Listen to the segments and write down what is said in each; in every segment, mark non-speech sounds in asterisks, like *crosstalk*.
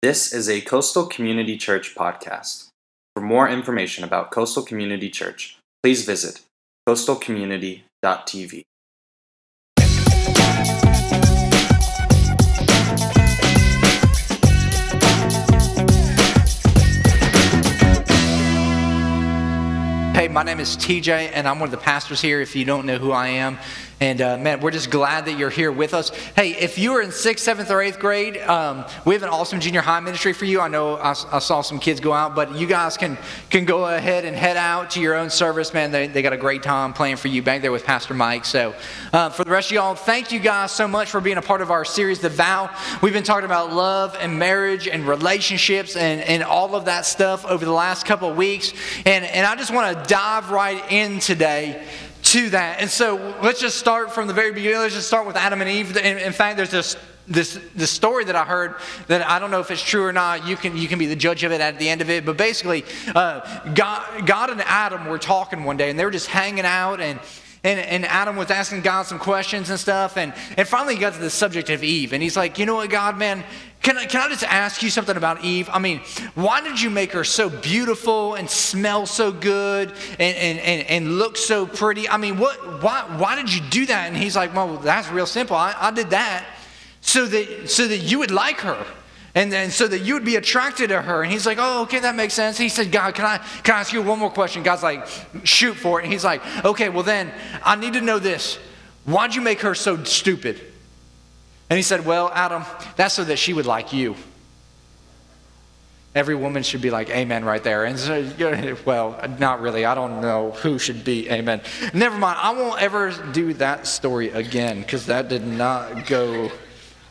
This is a Coastal Community Church podcast. For more information about Coastal Community Church, please visit coastalcommunity.tv. Hey, my name is TJ, and I'm one of the pastors here. If you don't know who I am, and uh, man, we're just glad that you're here with us. Hey, if you are in sixth, seventh, or eighth grade, um, we have an awesome junior high ministry for you. I know I, I, saw some kids go out, but you guys can can go ahead and head out to your own service. Man, they, they got a great time playing for you back there with Pastor Mike. So, uh, for the rest of y'all, thank you guys so much for being a part of our series, The Vow. We've been talking about love and marriage and relationships and, and all of that stuff over the last couple of weeks. And, and I just want to dive right in today to that. And so let's just start from the very beginning. Let's just start with Adam and Eve. In, in fact, there's this this this story that I heard that I don't know if it's true or not. You can you can be the judge of it at the end of it. But basically, uh, God God and Adam were talking one day, and they were just hanging out and. And, and Adam was asking God some questions and stuff. And, and finally, he got to the subject of Eve. And he's like, You know what, God, man, can I, can I just ask you something about Eve? I mean, why did you make her so beautiful and smell so good and, and, and, and look so pretty? I mean, what, why, why did you do that? And he's like, well, that's real simple. I, I did that so that, so that you would like her. And then so that you would be attracted to her. And he's like, oh, okay, that makes sense. He said, God, can I, can I ask you one more question? God's like, shoot for it. And he's like, okay, well then, I need to know this. Why'd you make her so stupid? And he said, Well, Adam, that's so that she would like you. Every woman should be like, Amen, right there. And so, *laughs* well, not really. I don't know who should be Amen. Never mind. I won't ever do that story again because that did not go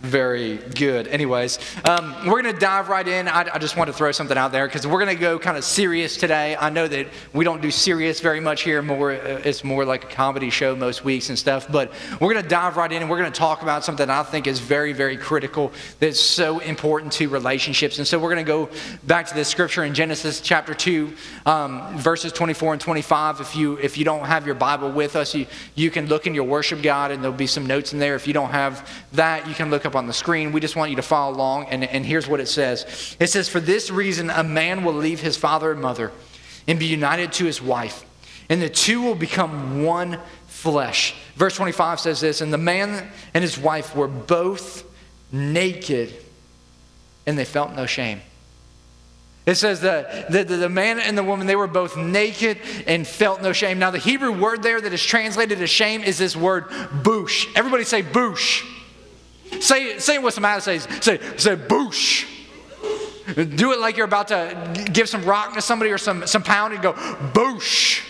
very good. Anyways, um, we're going to dive right in. I, I, just want to throw something out there because we're going to go kind of serious today. I know that we don't do serious very much here. More, uh, it's more like a comedy show most weeks and stuff. But we're going to dive right in and we're going to talk about something I think is very, very critical. That's so important to relationships. And so we're going to go back to the scripture in Genesis chapter two, um, verses 24 and 25. If you if you don't have your Bible with us, you you can look in your worship guide and there'll be some notes in there. If you don't have that, you can look up on the screen. We just want you to follow along. And, and here's what it says It says, For this reason, a man will leave his father and mother and be united to his wife, and the two will become one flesh. Verse 25 says this And the man and his wife were both naked, and they felt no shame. It says that the, the, the, man and the woman, they were both naked and felt no shame. Now, the Hebrew word there that is translated as shame is this word boosh. Everybody say boosh. Say, say what somebody says. Say, say, boosh. Do it like you're about to give some rock to somebody or some, some pound and go, boosh.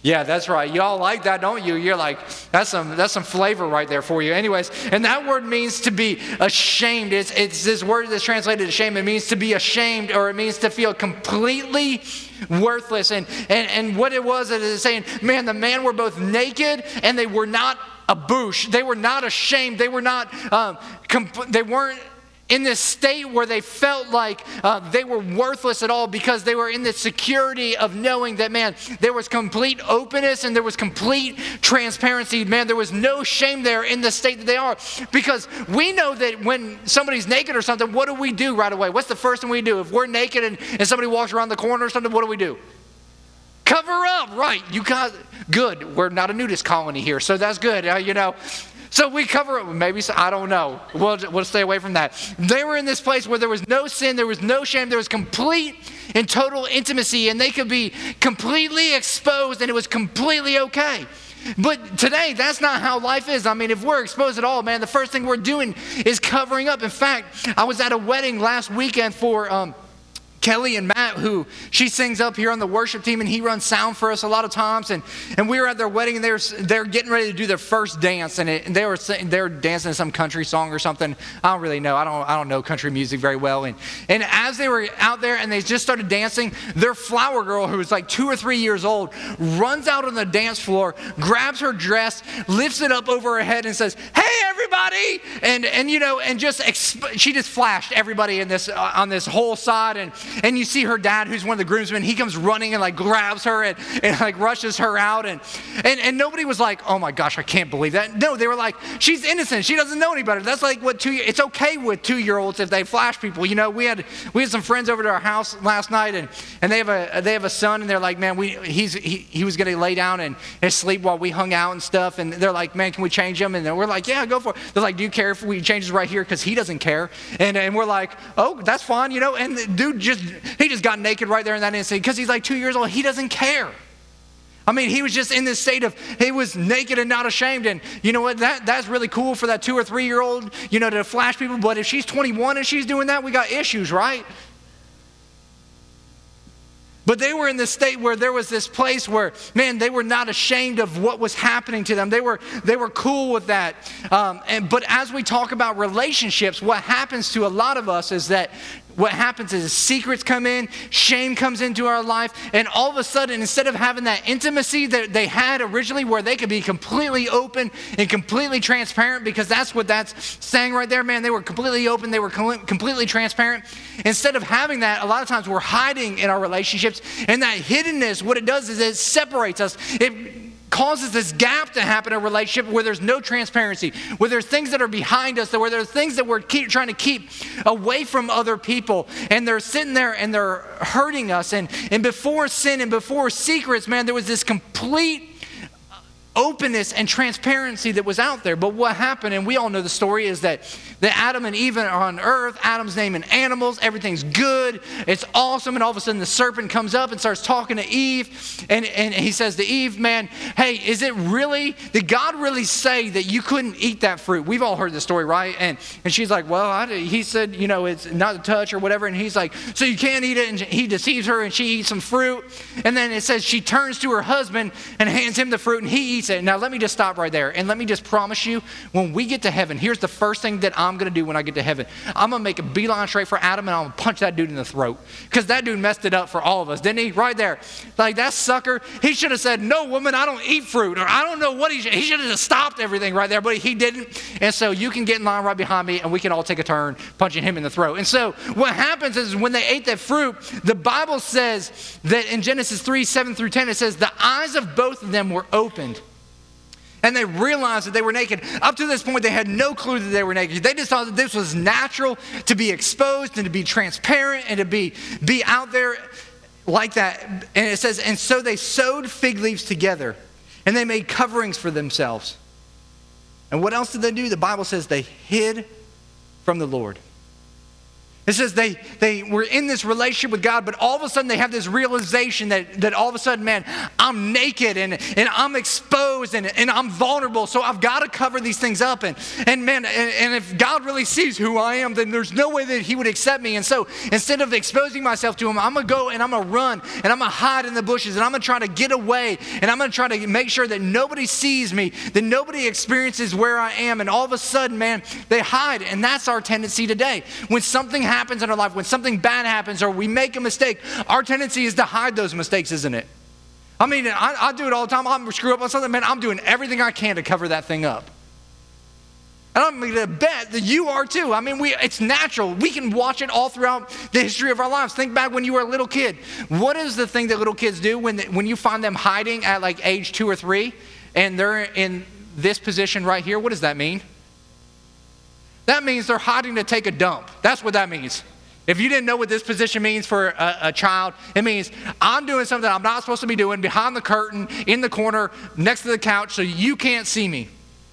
Yeah, that's right. Y'all like that, don't you? You're like, that's some that's some flavor right there for you. Anyways, and that word means to be ashamed. It's it's this word that's translated shame. It means to be ashamed, or it means to feel completely worthless. And and, and what it was, it is saying, man, the man were both naked and they were not a bush. They were not ashamed. They were not, um, comp- they weren't in this state where they felt like uh, they were worthless at all because they were in the security of knowing that, man, there was complete openness and there was complete transparency. Man, there was no shame there in the state that they are. Because we know that when somebody's naked or something, what do we do right away? What's the first thing we do? If we're naked and, and somebody walks around the corner or something, what do we do? Cover up, right? You got good. We're not a nudist colony here, so that's good. Uh, you know, so we cover it. Maybe I don't know. We'll, we'll stay away from that. They were in this place where there was no sin, there was no shame, there was complete and total intimacy, and they could be completely exposed, and it was completely okay. But today, that's not how life is. I mean, if we're exposed at all, man, the first thing we're doing is covering up. In fact, I was at a wedding last weekend for. Um, Kelly and Matt, who she sings up here on the worship team, and he runs sound for us a lot of times. And, and we were at their wedding, and they're, they're getting ready to do their first dance, and, it, and they were they were dancing some country song or something. I don't really know. I don't I don't know country music very well. And and as they were out there and they just started dancing, their flower girl, who was like two or three years old, runs out on the dance floor, grabs her dress, lifts it up over her head, and says, "Hey, everybody!" And and you know, and just exp- she just flashed everybody in this uh, on this whole side and and you see her dad, who's one of the groomsmen, he comes running and like grabs her and, and like rushes her out. And, and, and nobody was like, oh my gosh, I can't believe that. No, they were like, she's innocent. She doesn't know any better. That's like what two, it's okay with two year olds if they flash people. You know, we had, we had some friends over to our house last night and, and they have a, they have a son and they're like, man, we, he's, he, he was going to lay down and, and sleep while we hung out and stuff. And they're like, man, can we change him? And we're like, yeah, go for it. They're like, do you care if we change his right here? Because he doesn't care. And, and we're like, oh, that's fine, you know. And dude just, he just got naked right there in that instant because he's like two years old. He doesn't care. I mean, he was just in this state of he was naked and not ashamed. And you know what? That, that's really cool for that two or three year old, you know, to flash people. But if she's 21 and she's doing that, we got issues, right? But they were in this state where there was this place where, man, they were not ashamed of what was happening to them. They were, they were cool with that. Um, and, but as we talk about relationships, what happens to a lot of us is that what happens is secrets come in, shame comes into our life, and all of a sudden, instead of having that intimacy that they had originally where they could be completely open and completely transparent, because that's what that's saying right there, man, they were completely open, they were completely transparent. Instead of having that, a lot of times we're hiding in our relationships, and that hiddenness, what it does is it separates us. It causes this gap to happen in a relationship where there's no transparency, where there's things that are behind us, where there's things that we're keep, trying to keep away from other people, and they're sitting there and they're hurting us. And, and before sin and before secrets, man, there was this complete openness and transparency that was out there. But what happened, and we all know the story, is that, that Adam and Eve are on earth. Adam's name naming animals. Everything's good. It's awesome. And all of a sudden, the serpent comes up and starts talking to Eve. And, and he says to Eve, Man, hey, is it really, did God really say that you couldn't eat that fruit? We've all heard the story, right? And, and she's like, Well, I, he said, you know, it's not to touch or whatever. And he's like, So you can't eat it. And he deceives her and she eats some fruit. And then it says she turns to her husband and hands him the fruit and he eats it. Now, let me just stop right there. And let me just promise you, when we get to heaven, here's the first thing that I'm going to do when I get to heaven. I'm going to make a beeline straight for Adam and I'm going to punch that dude in the throat. Because that dude messed it up for all of us, didn't he? Right there. Like, that sucker, he should have said, No, woman, I don't eat fruit. Or I don't know what he should He should have just stopped everything right there, but he didn't. And so you can get in line right behind me and we can all take a turn punching him in the throat. And so what happens is when they ate that fruit, the Bible says that in Genesis 3 7 through 10, it says, The eyes of both of them were opened and they realized that they were naked. Up to this point, they had no clue that they were naked. They just thought that this was natural to be exposed and to be transparent and to be, be out there like that. And it says, and so they sewed fig leaves together and they made coverings for themselves. And what else did they do? The Bible says they hid from the Lord. It says they, they were in this relationship with God, but all of a sudden they have this realization that, that all of a sudden, man, I'm naked and, and I'm exposed and, and I'm vulnerable, so I've got to cover these things up. And, and man, and, and if God really sees who I am, then there's no way that He would accept me. And so instead of exposing myself to Him, I'm going to go and I'm going to run and I'm going to hide in the bushes and I'm going to try to get away and I'm going to try to make sure that nobody sees me, that nobody experiences where I am. And all of a sudden, man, they hide. And that's our tendency today. When something happens, happens in our life, when something bad happens or we make a mistake, our tendency is to hide those mistakes, isn't it? I mean, I, I do it all the time. I'm screw up on something, man. I'm doing everything I can to cover that thing up. And I'm going to bet that you are too. I mean, we, it's natural. We can watch it all throughout the history of our lives. Think back when you were a little kid. What is the thing that little kids do when, when you find them hiding at like age two or three and they're in this position right here? What does that mean? That means they're hiding to take a dump. That's what that means. If you didn't know what this position means for a, a, child, it means I'm doing something I'm not supposed to be doing behind the curtain, in the corner, next to the couch, so you can't see me.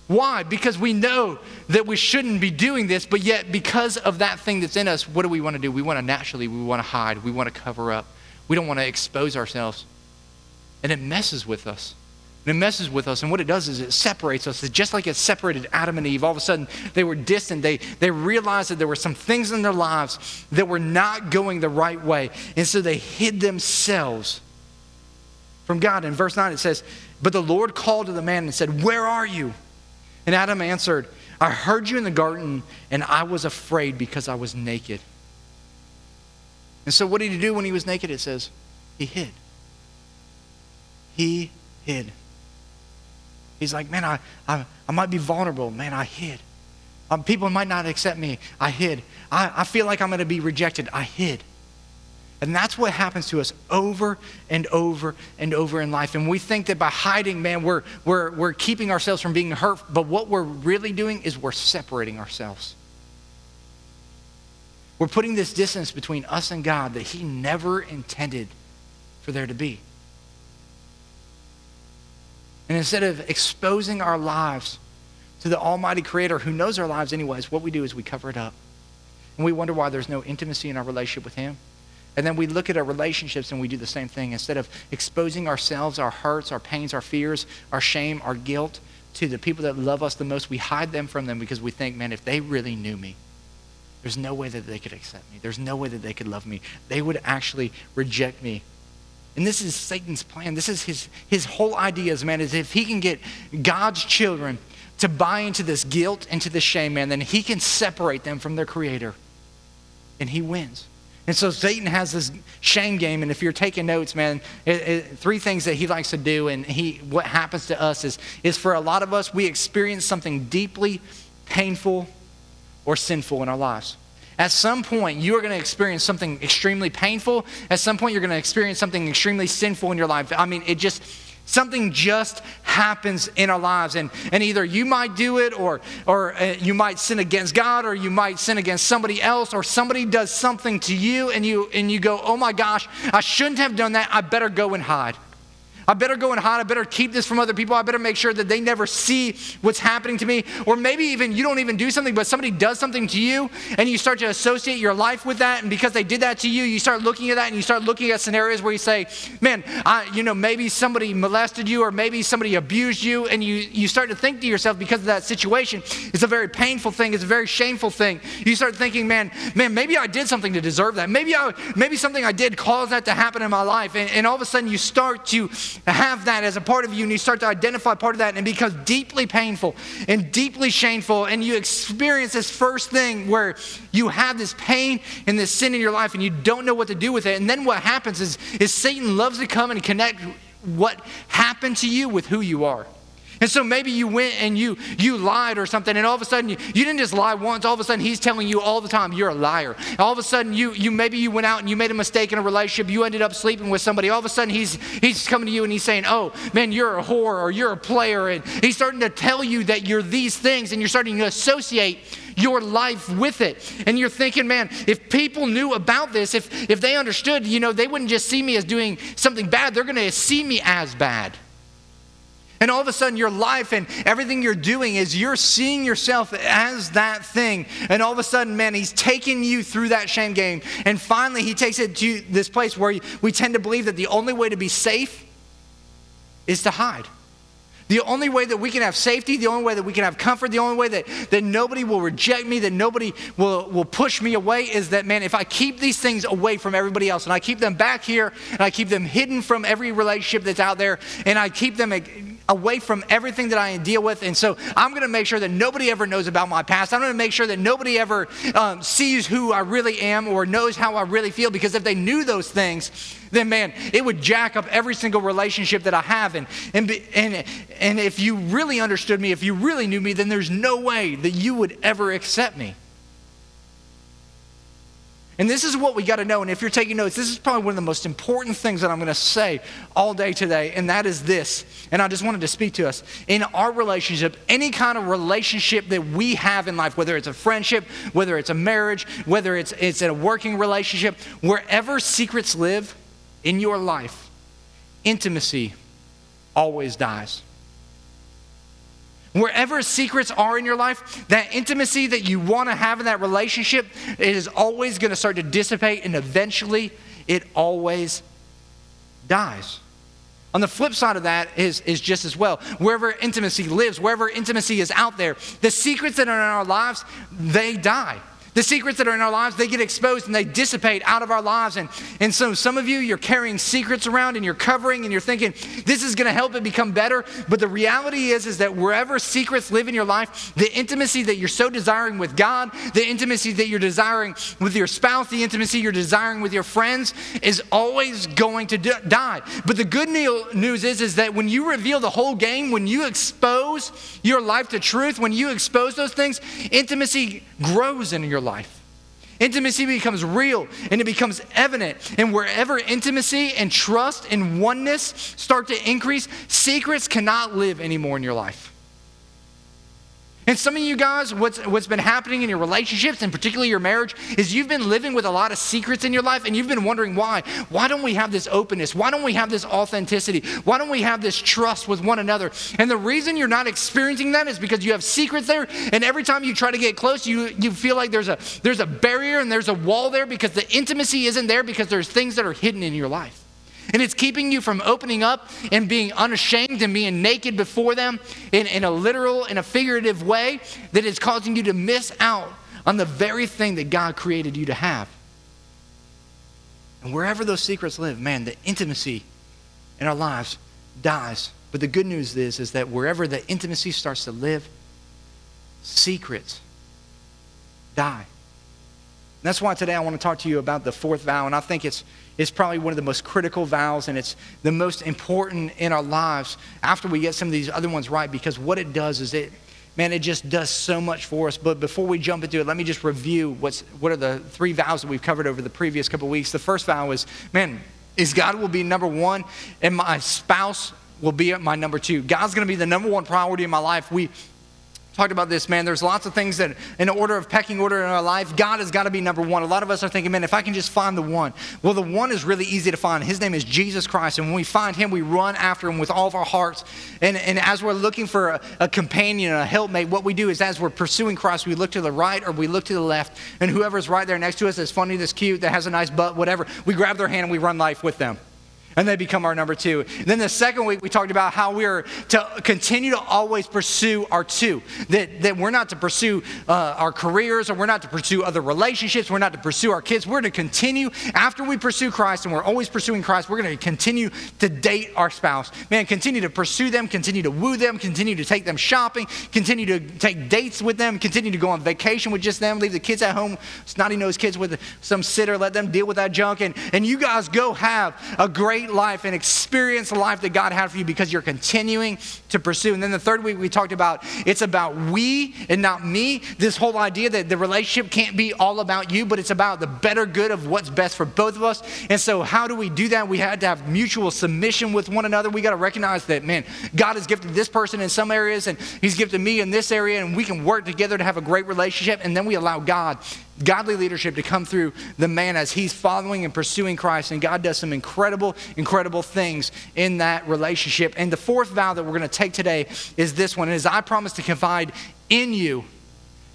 Why? Because we know that we shouldn't be doing this, but yet because of that thing that's in us, what do we want to do? We want to naturally, we want to hide, we want to cover up, we don't want to expose ourselves. And it messes with us. And it messes with us. And what it does is it separates us. It's just like it separated Adam and Eve. All of a sudden, they were distant. They, they realized that there were some things in their lives that were not going the right way. And so they hid themselves from God. In verse 9, it says, But the Lord called to the man and said, Where are you? And Adam answered, I heard you in the garden, and I was afraid because I was naked. And so, what did he do when he was naked? It says, He hid. He hid. He's like, man, I, I, I might be vulnerable. Man, I hid. Um, people might not accept me. I hid. I, I feel like I'm going to be rejected. I hid. And that's what happens to us over and over and over in life. And we think that by hiding, man, we're, we're, we're keeping ourselves from being hurt. But what we're really doing is we're separating ourselves. We're putting this distance between us and God that He never intended for there to be. And instead of exposing our lives to the Almighty Creator who knows our lives anyways, what we do is we cover it up. And we wonder why there's no intimacy in our relationship with Him. And then we look at our relationships and we do the same thing. Instead of exposing ourselves, our hurts, our pains, our fears, our shame, our guilt to the people that love us the most, we hide them from them because we think, man, if they really knew me, there's no way that they could accept me. There's no way that they could love me. They would actually reject me. And this is Satan's plan. This is his, his whole idea, is, man, is if he can get God's children to buy into this guilt and to this shame, man, then he can separate them from their creator. And he wins. And so Satan has this shame game, and if you're taking notes, man, it, it, three things that he likes to do, and he what happens to us is, is for a lot of us, we experience something deeply painful or sinful in our lives. At some point, you are going to experience something extremely painful. At some point, you're going to experience something extremely sinful in your life. I mean, it just Something just happens in our lives. And, and either you might do it, or, or uh, you might sin against God, or you might sin against somebody else, or somebody does something to you, and you, and you go, oh my gosh, I shouldn't have done that. I better go and hide. I better go and hide. I better keep this from other people. I better make sure that they never see what's happening to me. Or maybe even you don't even do something, but somebody does something to you and you start to associate your life with that. And because they did that to you, you start looking at that and you start looking at scenarios where you say, man, I, you know, maybe somebody molested you or maybe somebody abused you. And you, you start to think to yourself because of that situation, it's a very painful thing. It's a very shameful thing. You start thinking, man, man, maybe I did something to deserve that. Maybe, I, maybe something I did caused that to happen in my life. And, and all of a sudden you start to have that as a part of you and you start to identify part of that and it becomes deeply painful and deeply shameful and you experience this first thing where you have this pain and this sin in your life and you don't know what to do with it. And then what happens is, is satan loves to come and connect what happened to you with who you are and so maybe you went and you you lied or something, and all of a sudden you, you didn't just lie once, all of a sudden he's telling you all the time you're a liar. All of a sudden you you maybe you went out and you made a mistake in a relationship, you ended up sleeping with somebody, all of a sudden he's he's coming to you and he's saying, Oh, man, you're a whore or you're a player, and he's starting to tell you that you're these things, and you're starting to associate your life with it. And you're thinking, man, if people knew about this, if if they understood, you know, they wouldn't just see me as doing something bad, they're gonna see me as bad. And all of a sudden, your life and everything you're doing is you're seeing yourself as that thing. And all of a sudden, man, he's taking you through that shame game. And finally, he takes it to this place where we tend to believe that the only way to be safe is to hide. The only way that we can have safety, the only way that we can have comfort, the only way that, that nobody will reject me, that nobody will, will push me away is that, man, if I keep these things away from everybody else and I keep them back here and I keep them hidden from every relationship that's out there and I keep them away from everything that I deal with. And so I'm going to make sure that nobody ever knows about my past. I'm going to make sure that nobody ever um, sees who I really am or knows how I really feel because if they knew those things, then man, it would jack up every single relationship that I have. And, and, and, and if you really understood me, if you really knew me, then there's no way that you would ever accept me. And this is what we got to know. And if you're taking notes, this is probably one of the most important things that I'm going to say all day today. And that is this. And I just wanted to speak to us. In our relationship, any kind of relationship that we have in life, whether it's a friendship, whether it's a marriage, whether it's, it's a working relationship, wherever secrets live in your life, intimacy always dies. Wherever secrets are in your life, that intimacy that you want to have in that relationship is always going to start to dissipate and eventually it always dies. On the flip side of that is, is just as well. Wherever intimacy lives, wherever intimacy is out there, the secrets that are in our lives, they die. The secrets that are in our lives, they get exposed and they dissipate out of our lives. And, and so some of you, you're carrying secrets around and you're covering and you're thinking, this is going to help it become better. But the reality is, is that wherever secrets live in your life, the intimacy that you're so desiring with God, the intimacy that you're desiring with your spouse, the intimacy you're desiring with your friends is always going to die. But the good news is, is that when you reveal the whole game, when you expose your life to truth, when you expose those things, intimacy grows in your life. Intimacy becomes real and it becomes evident. And wherever intimacy and trust and oneness start to increase, secrets cannot live anymore in your life. And some of you guys, what's, what's been happening in your relationships, and particularly your marriage, is you've been living with a lot of secrets in your life, and you've been wondering why. Why don't we have this openness? Why don't we have this authenticity? Why don't we have this trust with one another? And the reason you're not experiencing that is because you have secrets there, and every time you try to get close, you, you feel like there's a, there's a barrier and there's a wall there because the intimacy isn't there because there's things that are hidden in your life. And it's keeping you from opening up and being unashamed and being naked before them in, in a literal and a figurative way that is causing you to miss out on the very thing that God created you to have. And wherever those secrets live, man, the intimacy in our lives dies. But the good news is, is that wherever the intimacy starts to live, secrets die. And that's why today I want to talk to you about the fourth vow. And I think it's, it's probably one of the most critical vows and it's the most important in our lives after we get some of these other ones right because what it does is it, man, it just does so much for us. But before we jump into it, let me just review what's, what are the three vows that we've covered over the previous couple weeks. The first vow is, man, is God will be number one and my spouse will be my number two. God's going to be the number one priority in my life. We talked about this, man. There's lots of things that, in order of pecking order in our life, God has got to be number one. A lot of us are thinking, man, if I can just find the one. Well, the one is really easy to find. His name is Jesus Christ. And when we find him, we run after him with all of our hearts. And, and as we're looking for a, a companion, a helpmate, what we do is as we're pursuing Christ, we look to the right or we look to the left. And whoever's right there next to us that's funny, that's cute, that has a nice butt, whatever, we grab their hand and we run life with them and they become our number two. And then the second week, we talked about how we are to continue to always pursue our two. That, that we're not to pursue uh, our careers or we're not to pursue other relationships. We're not to pursue our kids. We're to continue, after we pursue Christ and we're always pursuing Christ, we're going to continue to date our spouse. Man, continue to pursue them, continue to woo them, continue to take them shopping, continue to take dates with them, continue to go on vacation with just them, leave the kids at home, snotty nosed kids with some sitter, let them deal with that junk. And, and you guys go have a great great life and experience the life that God had for you because you're continuing to pursue. And then the third week we talked about it's about we and not me. This whole idea that the relationship can't be all about you, but it's about the better good of what's best for both of us. And so, how do we do that? We had to have mutual submission with one another. We got to recognize that, man, God has gifted this person in some areas and He's gifted me in this area, and we can work together to have a great relationship. And then we allow God godly leadership to come through the man as he's following and pursuing Christ. And God does some incredible, incredible things in that relationship. And the fourth vow that we're going to take today is this one is I promise to confide in you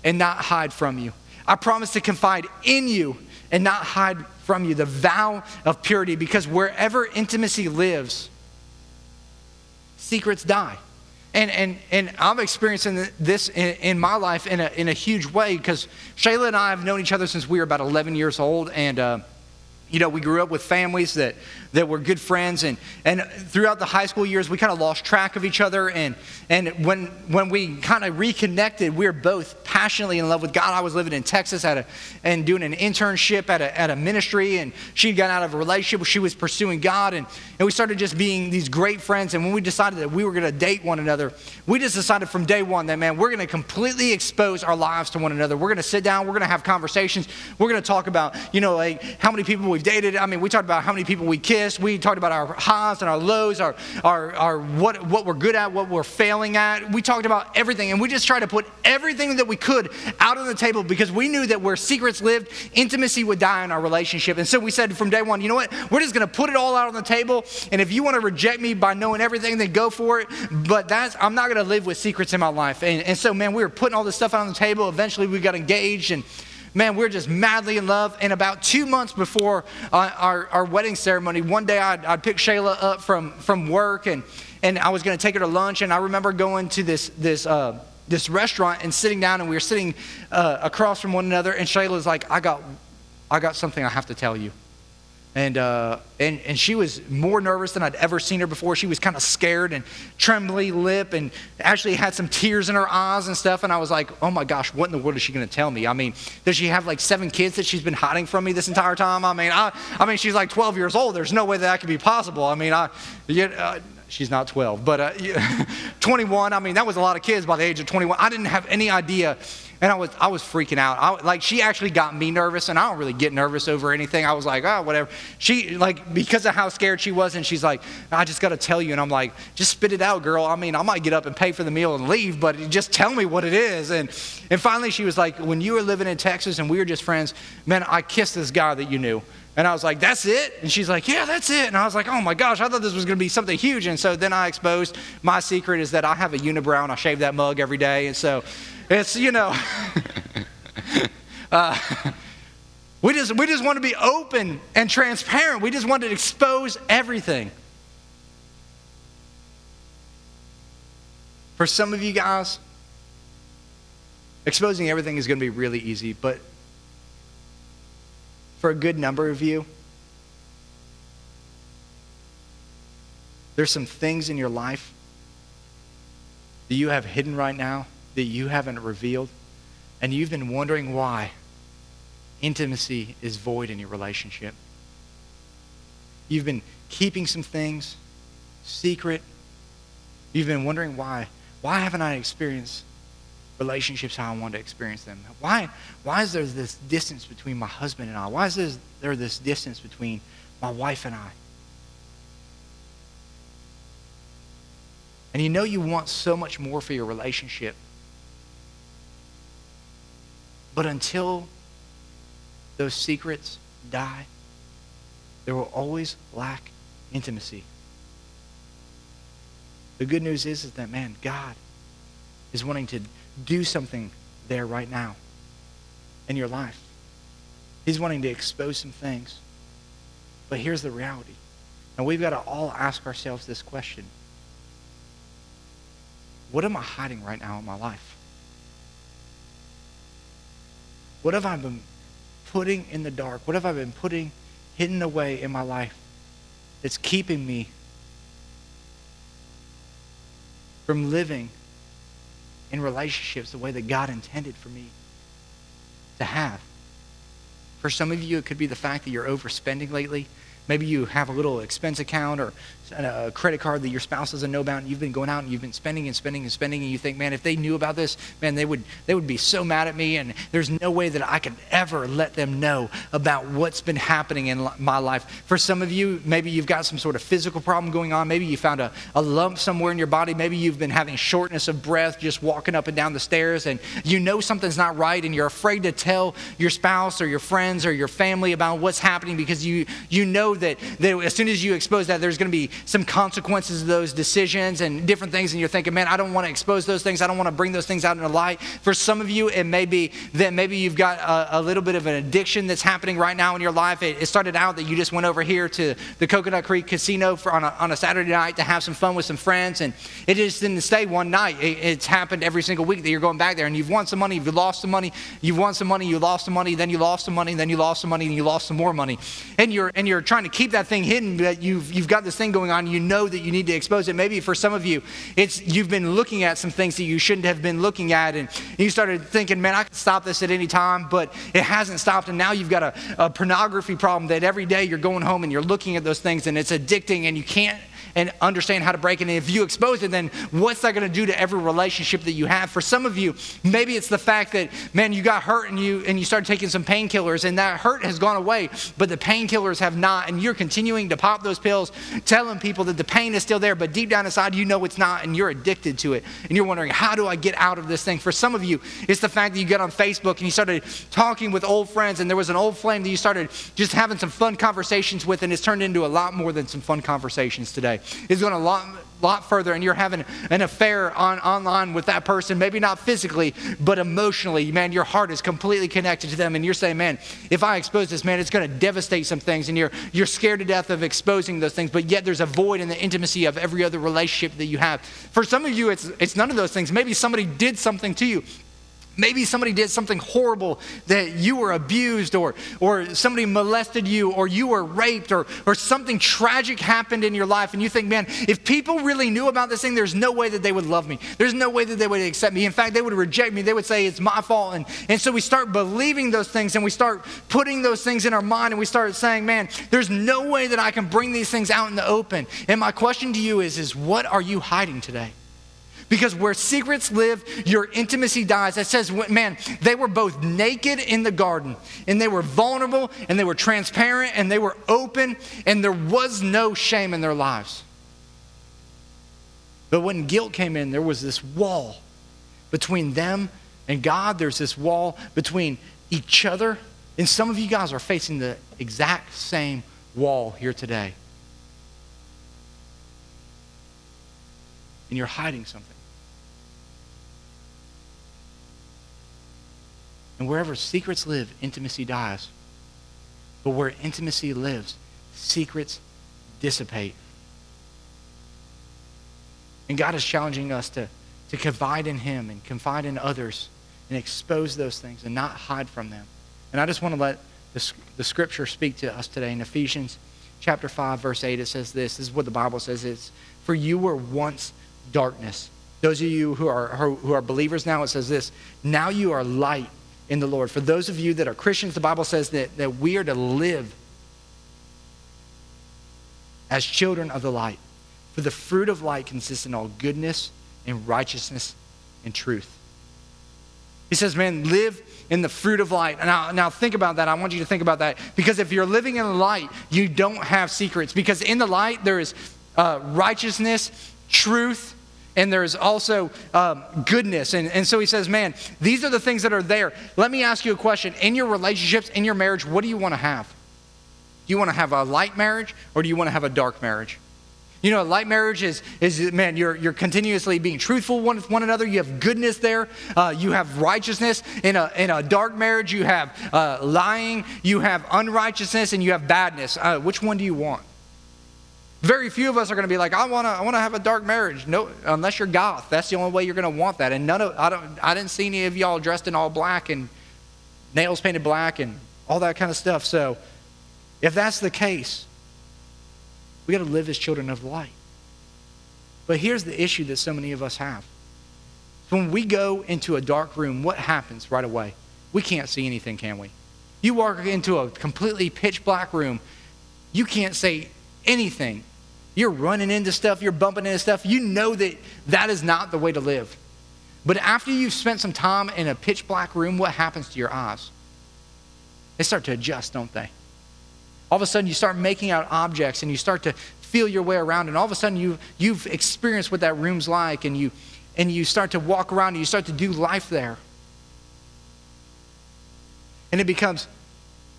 and not hide from you. I promise to confide in you and not hide from you. The vow of purity, because wherever intimacy lives, secrets die. And, and, and I'm experiencing this in, in my life in a, in a huge way because Shayla and I have known each other since we were about 11 years old. And, uh, you know, we grew up with families that that were good friends. And, and throughout the high school years, we kind of lost track of each other. And, and when, when we kind of reconnected, we were both passionately in love with God. I was living in Texas at a, and doing an internship at a, at a ministry, and she'd gotten out of a relationship. She was pursuing God. And, and we started just being these great friends. And when we decided that we were going to date one another, we just decided from day one that, man, we're going to completely expose our lives to one another. We're going to sit down, we're going to have conversations, we're going to talk about, you know, like how many people we've dated. I mean, we talked about how many people we kissed we talked about our highs and our lows, our, our, our what, what we're good at, what we're failing at. We talked about everything. And we just tried to put everything that we could out on the table because we knew that where secrets lived, intimacy would die in our relationship. And so we said from day one, you know what? We're just going to put it all out on the table. And if you want to reject me by knowing everything, then go for it. But that's, I'm not going to live with secrets in my life. And, and so, man, we were putting all this stuff out on the table. Eventually, we got engaged and man, we are just madly in love. And about two months before uh, our, our wedding ceremony, one day I'd, I'd pick Shayla up from, from work and, and I was going to take her to lunch. And I remember going to this, this, uh, this restaurant and sitting down, and we were sitting uh, across from one another. And Shayla's like, I got, I got something I have to tell you. And, uh, and, and she was more nervous than I'd ever seen her before. She was kind of scared and trembly lip and actually had some tears in her eyes and stuff. And I was like, oh my gosh, what in the world is she going to tell me? I mean, does she have like seven kids that she's been hiding from me this entire time? I mean, I, I mean, she's like 12 years old. There's no way that, that could be possible. I mean, I, you, uh, she's not 12, but uh, *laughs* 21. I mean, that was a lot of kids by the age of 21. I didn't have any idea and I was, I was freaking out. I, like, she actually got me nervous, and I don't really get nervous over anything. I was like, oh, whatever. She, like, because of how scared she was, and she's like, I just got to tell you. And I'm like, just spit it out, girl. I mean, I might get up and pay for the meal and leave, but just tell me what it is. And, and finally, she was like, when you were living in Texas and we were just friends, man, I kissed this guy that you knew. And I was like, that's it? And she's like, yeah, that's it. And I was like, oh my gosh, I thought this was going to be something huge. And so then I exposed my secret is that I have a unibrow and I shave that mug every day. And so it's, you know, *laughs* uh, we, just, we just want to be open and transparent. We just want to expose everything. For some of you guys, exposing everything is going to be really easy, but for a good number of you, there's some things in your life that you have hidden right now that you haven't revealed, and you've been wondering why intimacy is void in your relationship. You've been keeping some things secret. You've been wondering why. Why haven't I experienced relationships how I want to experience them? Why, why is there this distance between my husband and I? Why is there, this distance between my wife and I? And you know you want so much more for your relationship. But until those secrets die, there will always lack intimacy. The good news is, is that, man, God is wanting to do something there right now in your life. He's wanting to expose some things. But here's the reality. And we've got to all ask ourselves this question What am I hiding right now in my life? What have I been putting in the dark? What have I been putting hidden away in my life that's keeping me from living in relationships the way that God intended for me to have? For some of you, it could be the fact that you're overspending lately. Maybe you have a little expense account or a credit card that your spouse doesn't know about, and you've been going out and you've been spending and spending and spending, and you think, man, if they knew about this, man, they would they would be so mad at me, and there's no way that I could ever let them know about what's been happening in my life. For some of you, maybe you've got some sort of physical problem going on. Maybe you found a, a lump somewhere in your body. Maybe you've been having shortness of breath just walking up and down the stairs, and you know something's not right, and you're afraid to tell your spouse or your friends or your family about what's happening because you you know that, that as soon as you expose that, there's going to be some consequences of those decisions and different things, and you're thinking, man, I don't want to expose those things. I don't want to bring those things out into light. For some of you, it may be that maybe you've got a, a little bit of an addiction that's happening right now in your life. It, it, started out that you just went over here to the Coconut Creek Casino for, on, a, on a Saturday night to have some fun with some friends, and it just didn't stay one night. It, it's happened every single week that you're going back there, and you've won some money, you've lost some money, you've won some money, you lost some money, then you lost some money, then you lost some money, and you lost some more money, and you're and you're trying to keep that thing hidden. That you've you've got this thing going on. You know that you need to expose it. Maybe for some of you, it's you've been looking at some things that you shouldn't have been looking at, and you started thinking, man, I can stop this at any time, but it hasn't stopped. And now you've got a, a pornography problem that every day you're going home and you're looking at those things, and it's addicting, and you can't and understand how to break it. And if you expose it, then what's that going to do to every relationship that you have? For some of you, maybe it's the fact that, man, you got hurt and you and you started taking some painkillers and that hurt has gone away, but the painkillers have not, and you're continuing to pop those pills, telling people that the pain is still there, but deep down inside you know it's not, and you're addicted to it. And you're wondering, how do I get out of this thing? For some of you, it's the fact that you get on Facebook and you started talking with old friends, and there was an old flame that you started just having some fun conversations with, and it's turned into a lot more than some fun conversations today is going a lot, lot further and you're having an affair on, online with that person, maybe not physically, but emotionally, man, your heart is completely connected to them. And you're saying, man, if I expose this, man, it's going to devastate some things. And you're, you're scared to death of exposing those things, but yet there's a void in the intimacy of every other relationship that you have. For some of you, it's, it's none of those things. Maybe somebody did something to you Maybe somebody did something horrible that you were abused, or, or somebody molested you, or you were raped, or, or something tragic happened in your life, and you think, man, if people really knew about this thing, there's no way that they would love me. There's no way that they would accept me. In fact, they would reject me. They would say it's my fault. And, and so we start believing those things, and we start putting those things in our mind, and we start saying, man, there's no way that I can bring these things out in the open. And my question to you is, is what are you hiding today? Because where secrets live, your intimacy dies. It says, man, they were both naked in the garden, and they were vulnerable, and they were transparent, and they were open, and there was no shame in their lives. But when guilt came in, there was this wall between them and God. There's this wall between each other. And some of you guys are facing the exact same wall here today. And you're hiding something. And wherever secrets live, intimacy dies. But where intimacy lives, secrets dissipate. And God is challenging us to, to confide in Him and confide in others and expose those things and not hide from them. And I just want to let the, the scripture speak to us today. In Ephesians chapter 5, verse 8, it says this. This is what the Bible says. It's, For you were once darkness. Those of you who are, who are believers now, it says this. Now you are light in the Lord. For those of you that are Christians, the Bible says that, that we are to live as children of the light. For the fruit of light consists in all goodness and righteousness and truth. He says, man, live in the fruit of light. Now, now think about that. I want you to think about that. Because if you're living in the light, you don't have secrets. Because in the light, there is uh, righteousness, truth, and there's also um, goodness. And, and so he says, man, these are the things that are there. Let me ask you a question. In your relationships, in your marriage, what do you want to have? Do you want to have a light marriage or do you want to have a dark marriage? You know, a light marriage is, is man, you're, you're continuously being truthful one with one another. You have goodness there. Uh, you have righteousness. In a, in a dark marriage, you have uh, lying, you have unrighteousness, and you have badness. Uh, which one do you want? Very few of us are going to be like, I want to, I want to have a dark marriage. No, unless you're goth, that's the only way you're going to want that. And none of, I don't, I didn't see any of y'all dressed in all black and nails painted black and all that kind of stuff. So, if that's the case, we got to live as children of light. But here's the issue that so many of us have. When we go into a dark room, what happens right away? We can't see anything, can we? You walk into a completely pitch black room, you can't say anything you're running into stuff, you're bumping into stuff. You know that that is not the way to live. But after you've spent some time in a pitch black room, what happens to your eyes? They start to adjust, don't they? All of a sudden, you start making out objects and you start to feel your way around, and all of a sudden, you, you've experienced what that room's like, and you, and you start to walk around and you start to do life there. And it becomes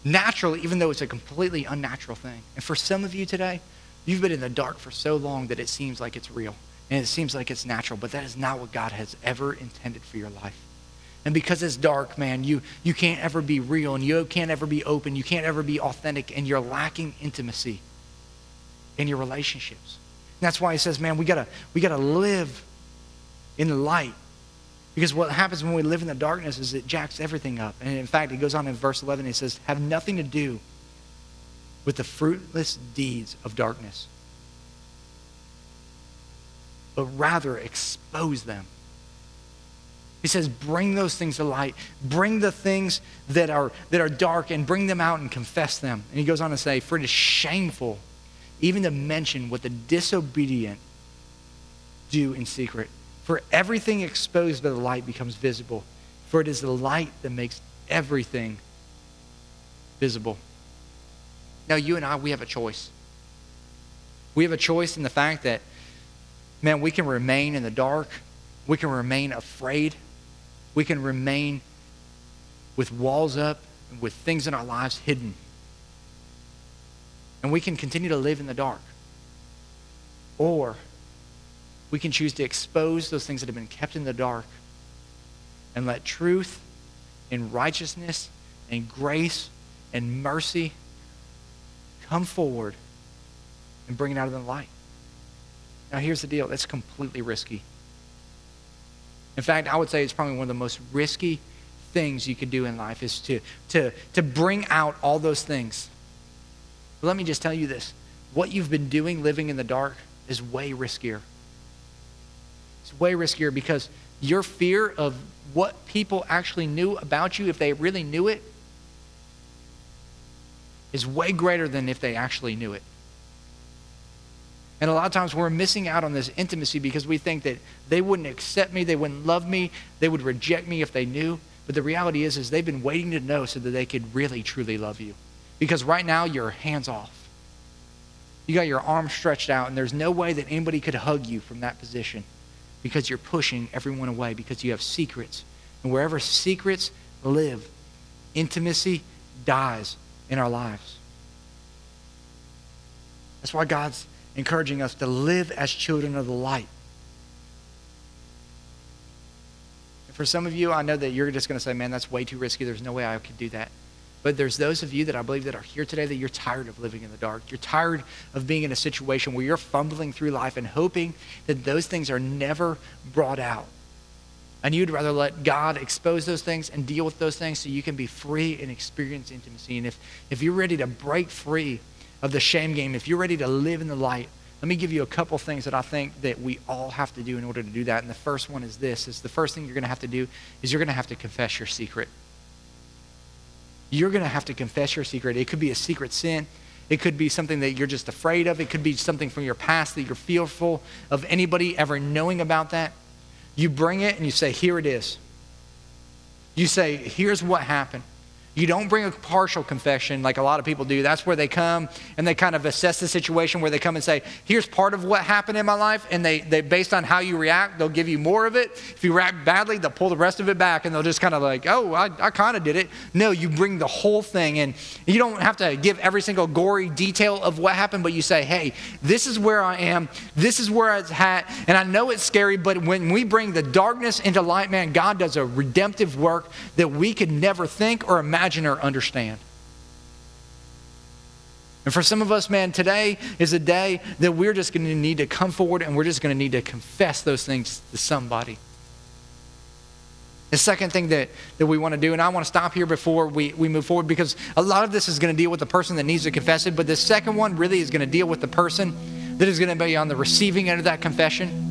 natural, even though it's a completely unnatural thing. And for some of you today, You've been in the dark for so long that it seems like it's real and it seems like it's natural, but that is not what God has ever intended for your life. And because it's dark, man, you, you can't ever be real and you can't ever be open. You can't ever be authentic and you're lacking intimacy in your relationships. And that's why he says, man, we gotta, we gotta live in the light. Because what happens when we live in the darkness is it jacks everything up. And in fact, it goes on in verse 11, it says, have nothing to do with the fruitless deeds of darkness, but rather expose them. He says, bring those things to light. Bring the things that are, that are dark and bring them out and confess them. And he goes on to say, for it is shameful even to mention what the disobedient do in secret. For everything exposed by the light becomes visible. For it is the light that makes everything visible. Now, you and I, we have a choice. We have a choice in the fact that, man, we can remain in the dark. We can remain afraid. We can remain with walls up, with things in our lives hidden. And we can continue to live in the dark. Or we can choose to expose those things that have been kept in the dark and let truth and righteousness and grace and mercy Come forward and bring it out of the light. Now, here's the deal that's completely risky. In fact, I would say it's probably one of the most risky things you could do in life is to, to, to bring out all those things. But let me just tell you this what you've been doing living in the dark is way riskier. It's way riskier because your fear of what people actually knew about you, if they really knew it, is way greater than if they actually knew it. And a lot of times we're missing out on this intimacy because we think that they wouldn't accept me, they wouldn't love me, they would reject me if they knew. But the reality is is they've been waiting to know so that they could really truly love you. Because right now you're hands off. You got your arms stretched out and there's no way that anybody could hug you from that position because you're pushing everyone away because you have secrets. And wherever secrets live, intimacy dies in our lives. That's why God's encouraging us to live as children of the light. And for some of you, I know that you're just going to say, man, that's way too risky. There's no way I could do that. But there's those of you that I believe that are here today that you're tired of living in the dark. You're tired of being in a situation where you're fumbling through life and hoping that those things are never brought out. And you'd rather let God expose those things and deal with those things so you can be free and experience intimacy. And if, if you're ready to break free of the shame game, if you're ready to live in the light, let me give you a couple things that I think that we all have to do in order to do that. And the first one is this is the first thing you're going to have to do is you're going to have to confess your secret. You're going to have to confess your secret. It could be a secret sin. It could be something that you're just afraid of. It could be something from your past that you're fearful of anybody ever knowing about that. You bring it and you say, Here it is. You say, Here's what happened. You don't bring a partial confession like a lot of people do. That's where they come and they kind of assess the situation where they come and say, here's part of what happened in my life. And they, they based on how you react, they'll give you more of it. If you react badly, they'll pull the rest of it back and they'll just kind of like, oh, I, I kind of did it. No, you bring the whole thing and you don't have to give every single gory detail of what happened, but you say, hey, this is where I am. This is where it's at. And I know it's scary, but when we bring the darkness into light, man, God does a redemptive work that we could never think or imagine imagine or understand. And for some of us, man, today is a day that we're just going to need to come forward and we're just going to need to confess those things to somebody. The second thing that, that we want to do, and I want to stop here before we, we move forward because a lot of this is going to deal with the person that needs to confess it, but the second one really is going to deal with the person that is going to be on the receiving end of that confession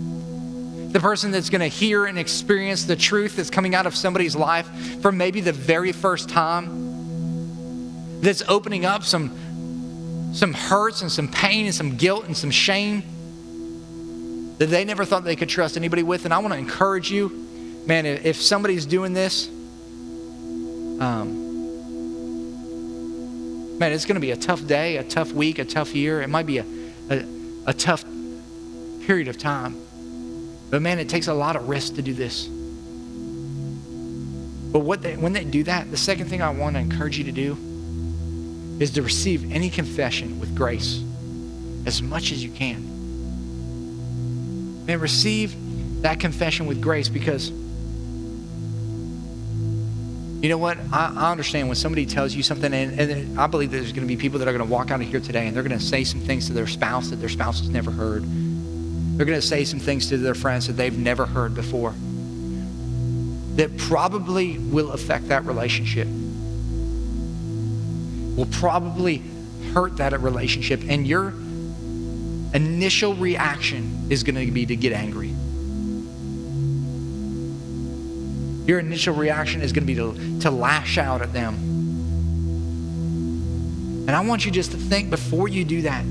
the person that's going to hear and experience the truth that's coming out of somebody's life for maybe the very first time, that's opening up some, some hurts and some pain and some guilt and some shame that they never thought they could trust anybody with. And I want to encourage you, man, if somebody's doing this, um, man, it's going to be a tough day, a tough week, a tough year. It might be a, a, a tough period of time. But man, it takes a lot of risk to do this. But what they, when they do that, the second thing I want to encourage you to do is to receive any confession with grace as much as you can. Man, receive that confession with grace because you know what? I, I, understand when somebody tells you something, and, and I believe there's going to be people that are going to walk out of here today and they're going to say some things to their spouse that their spouse has never heard. They're going to say some things to their friends that they've never heard before that probably will affect that relationship, will probably hurt that relationship. And your initial reaction is going to be to get angry. Your initial reaction is going to be to, to lash out at them. And I want you just to think before you do that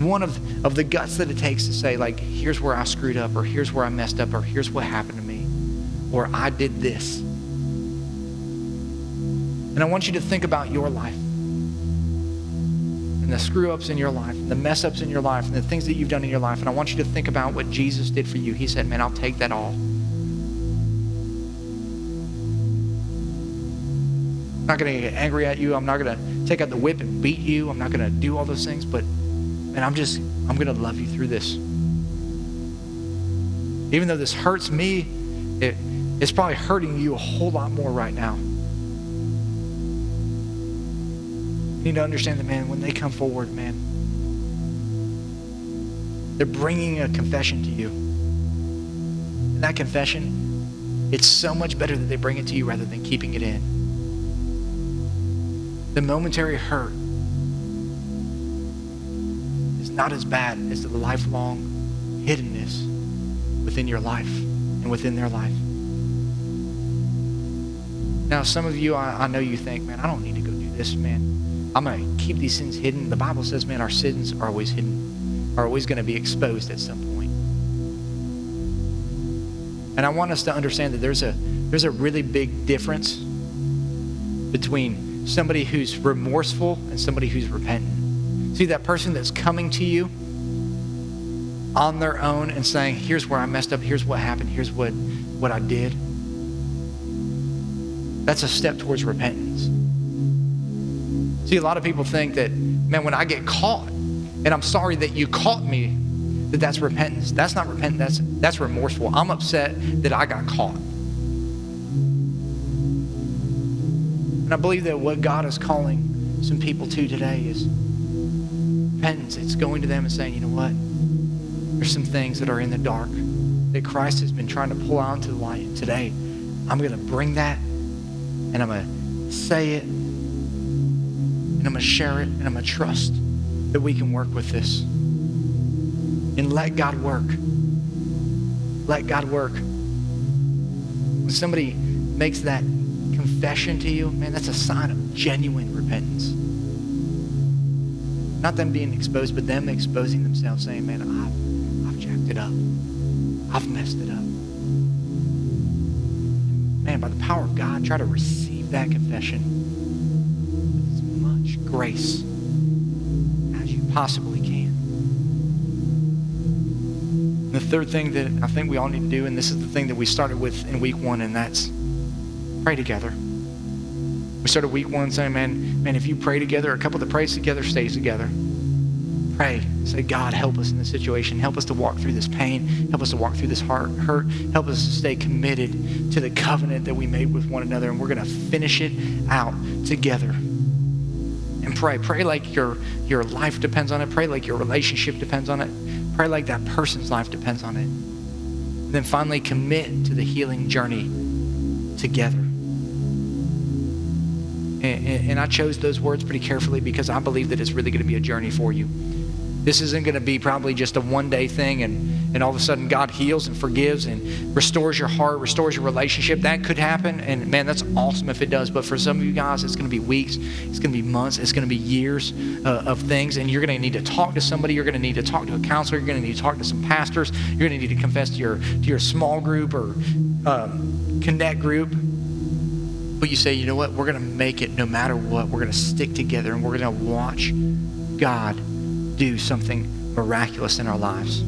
one of, of the guts that it takes to say, like, here's where I screwed up, or here's where I messed up, or here's what happened to me, or I did this. And I want you to think about your life and the screw ups in your life, and the mess ups in your life, and the things that you've done in your life. And I want you to think about what Jesus did for you. He said, Man, I'll take that all. I'm not going to get angry at you. I'm not going to take out the whip and beat you. I'm not going to do all those things. But and I'm just, I'm going to love you through this. Even though this hurts me, it, it's probably hurting you a whole lot more right now. You need to understand that, man, when they come forward, man, they're bringing a confession to you. And that confession It's so much better that they bring it to you rather than keeping it in. The momentary hurt not as bad as the lifelong hiddenness within your life and within their life. Now, some of you, I, I know you think, man, I don't need to go do this, man. I'm going to keep these sins hidden. The Bible says, man, our sins are always hidden, are always going to be exposed at some point. And I want us to understand that there's a, there's a really big difference between somebody who's remorseful and somebody who's repentant. See, that person that's coming to you on their own and saying, here's where I messed up, here's what happened, here's what, what I did. That's a step towards repentance. See, a lot of people think that, man, when I get caught and I'm sorry that you caught me, that that's repentance. That's not repentance, that's, that's remorseful. I'm upset that I got caught. And I believe that what God is calling some people to today is repentance. It's going to them and saying, you know what? There's some things that are in the dark that Christ has been trying to pull out into the light. Today, I'm going to bring that and I'm going to say it and I'm going to share it and I'm going to trust that we can work with this. And let God work. Let God work. When somebody makes that confession to you, man, that's a sign of genuine repentance. Not them being exposed, but them exposing themselves, saying, man, I've, I've jacked it up. I've messed it up. Man, by the power of God, try to receive that confession with as much grace as you possibly can. And the third thing that I think we all need to do, and this is the thing that we started with in week one, and that's pray together. We started week one saying, man, man, if you pray together, a couple that prays together stays together. Pray. Say, God, help us in this situation. Help us to walk through this pain. Help us to walk through this heart hurt. Help us to stay committed to the covenant that we made with one another. And we're going to finish it out together. And pray. Pray like your, your life depends on it. Pray like your relationship depends on it. Pray like that person's life depends on it. And then finally commit to the healing journey together. And, and, I chose those words pretty carefully because I believe that it's really going to be a journey for you. This isn't going to be probably just a one day thing and, and all of a sudden God heals and forgives and restores your heart, restores your relationship. That could happen. And man, that's awesome if it does. But for some of you guys, it's going to be weeks, it's going to be months, it's going to be years uh, of things. And you're going to need to talk to somebody. You're going to need to talk to a counselor. You're going to need to talk to some pastors. You're going to need to confess to your, to your small group or um, connect group. But you say, you know what? We're going to make it no matter what. We're going to stick together and we're going to watch God do something miraculous in our lives.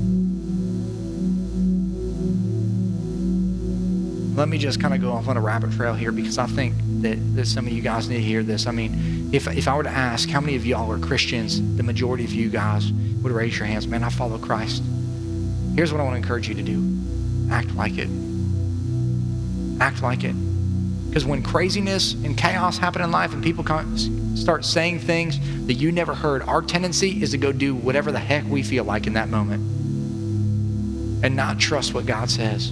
Let me just kind of go off on a rabbit trail here because I think that, that some of you guys need to hear this. I mean, if, if I were to ask how many of y'all are Christians, the majority of you guys would raise your hands. Man, I follow Christ. Here's what I want to encourage you to do act like it. Act like it. Because when craziness and chaos happen in life and people start saying things that you never heard, our tendency is to go do whatever the heck we feel like in that moment and not trust what God says.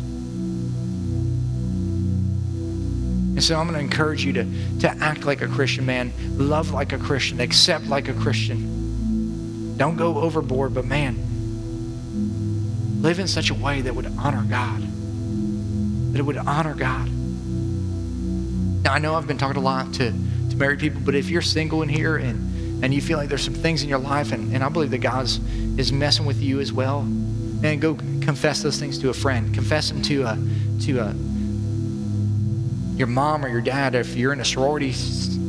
And so I'm going to encourage you to, to act like a Christian man, love like a Christian, accept like a Christian. Don't go overboard, but man, live in such a way that would honor God. That it would honor God. Now, I know I've been talking a lot to, to married people, but if you're single in here and, and you feel like there's some things in your life, and, and I believe that God is messing with you as well, and go confess those things to a friend. Confess them to a, to a, your mom or your dad. If you're in a sorority,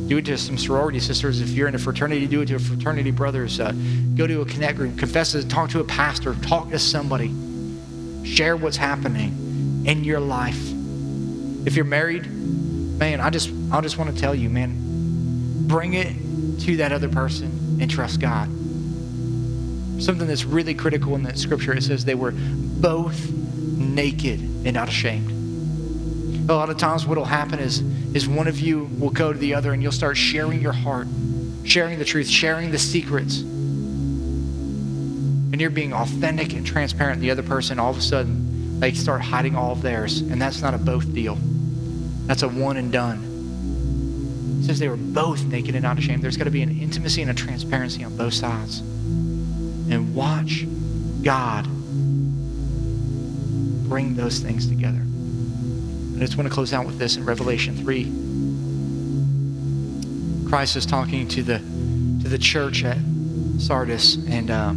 do it to some sorority sisters. If you're in a fraternity, do it to a fraternity brothers. Uh, go to a connect group. Confess it. Talk to a pastor. Talk to somebody. Share what's happening in your life. If you're married, man, I just I just want to tell you, man, bring it to that other person and trust God. Something that's really critical in that scripture, it says they were both naked and not ashamed. A lot of times what'll happen is is one of you will go to the other and you'll start sharing your heart, sharing the truth, sharing the secrets. And you're being authentic and transparent. The other person all of a sudden they start hiding all of theirs. And that's not a both deal, that's a one and done. Says they were both naked and not ashamed. There's got to be an intimacy and a transparency on both sides. And watch God bring those things together. I just want to close out with this in Revelation 3. Christ is talking to the to the church at Sardis, and um,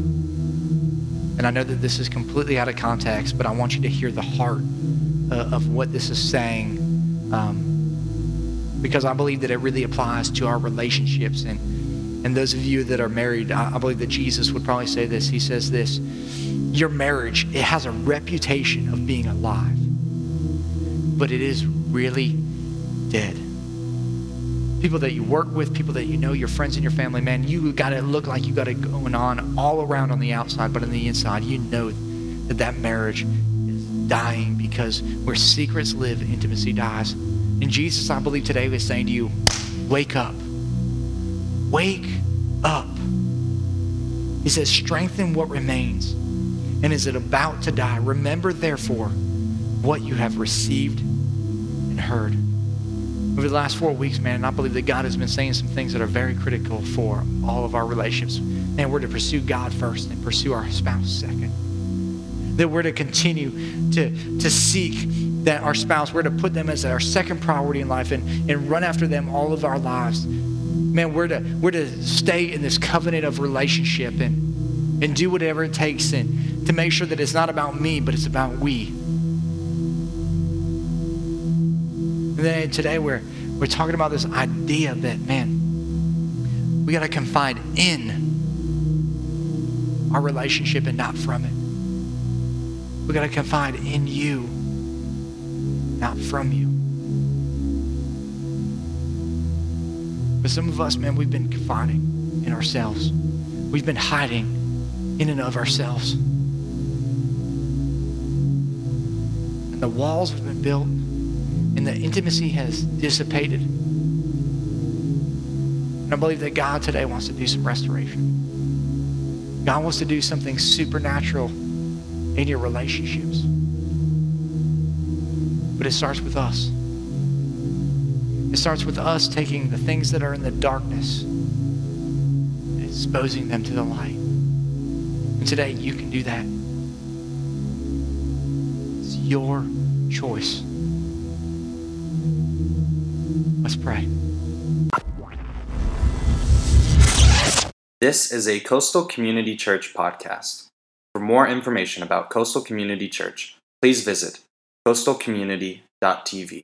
and I know that this is completely out of context, but I want you to hear the heart uh, of what this is saying, um, because I believe that it really applies to our relationships and and those of you that are married, I, I believe that Jesus would probably say this. He says this: Your marriage it has a reputation of being alive, but it is really dead people that you work with, people that you know, your friends and your family, man, you got to look like you got it going on all around on the outside, but on the inside, you know that that marriage is dying because where secrets live, intimacy dies. And Jesus, I believe today is saying to you, wake up. Wake up. He says, strengthen what remains. And is it about to die? Remember, therefore, what you have received and heard over the last four weeks, man, I believe that God has been saying some things that are very critical for all of our relationships. And we're to pursue God first and pursue our spouse second. That we're to continue to, to seek that our spouse, we're to put them as our second priority in life and, and run after them all of our lives. Man, we're to, we're to stay in this covenant of relationship and, and do whatever it takes and to make sure that it's not about me, but it's about we. And then today we're, we're talking about this idea that, man, we got to confide in our relationship and not from it. We got to confide in you, not from you. But some of us, man, we've been confiding in ourselves. We've been hiding in and of ourselves. And the walls have been built and the intimacy has dissipated. And I believe that God today wants to do some restoration. God wants to do something supernatural in your relationships. But it starts with us. It starts with us taking the things that are in the darkness and exposing them to the light. And today you can do that. It's your choice. Let's pray. This is a Coastal Community Church podcast. For more information about Coastal Community Church, please visit coastalcommunity.tv.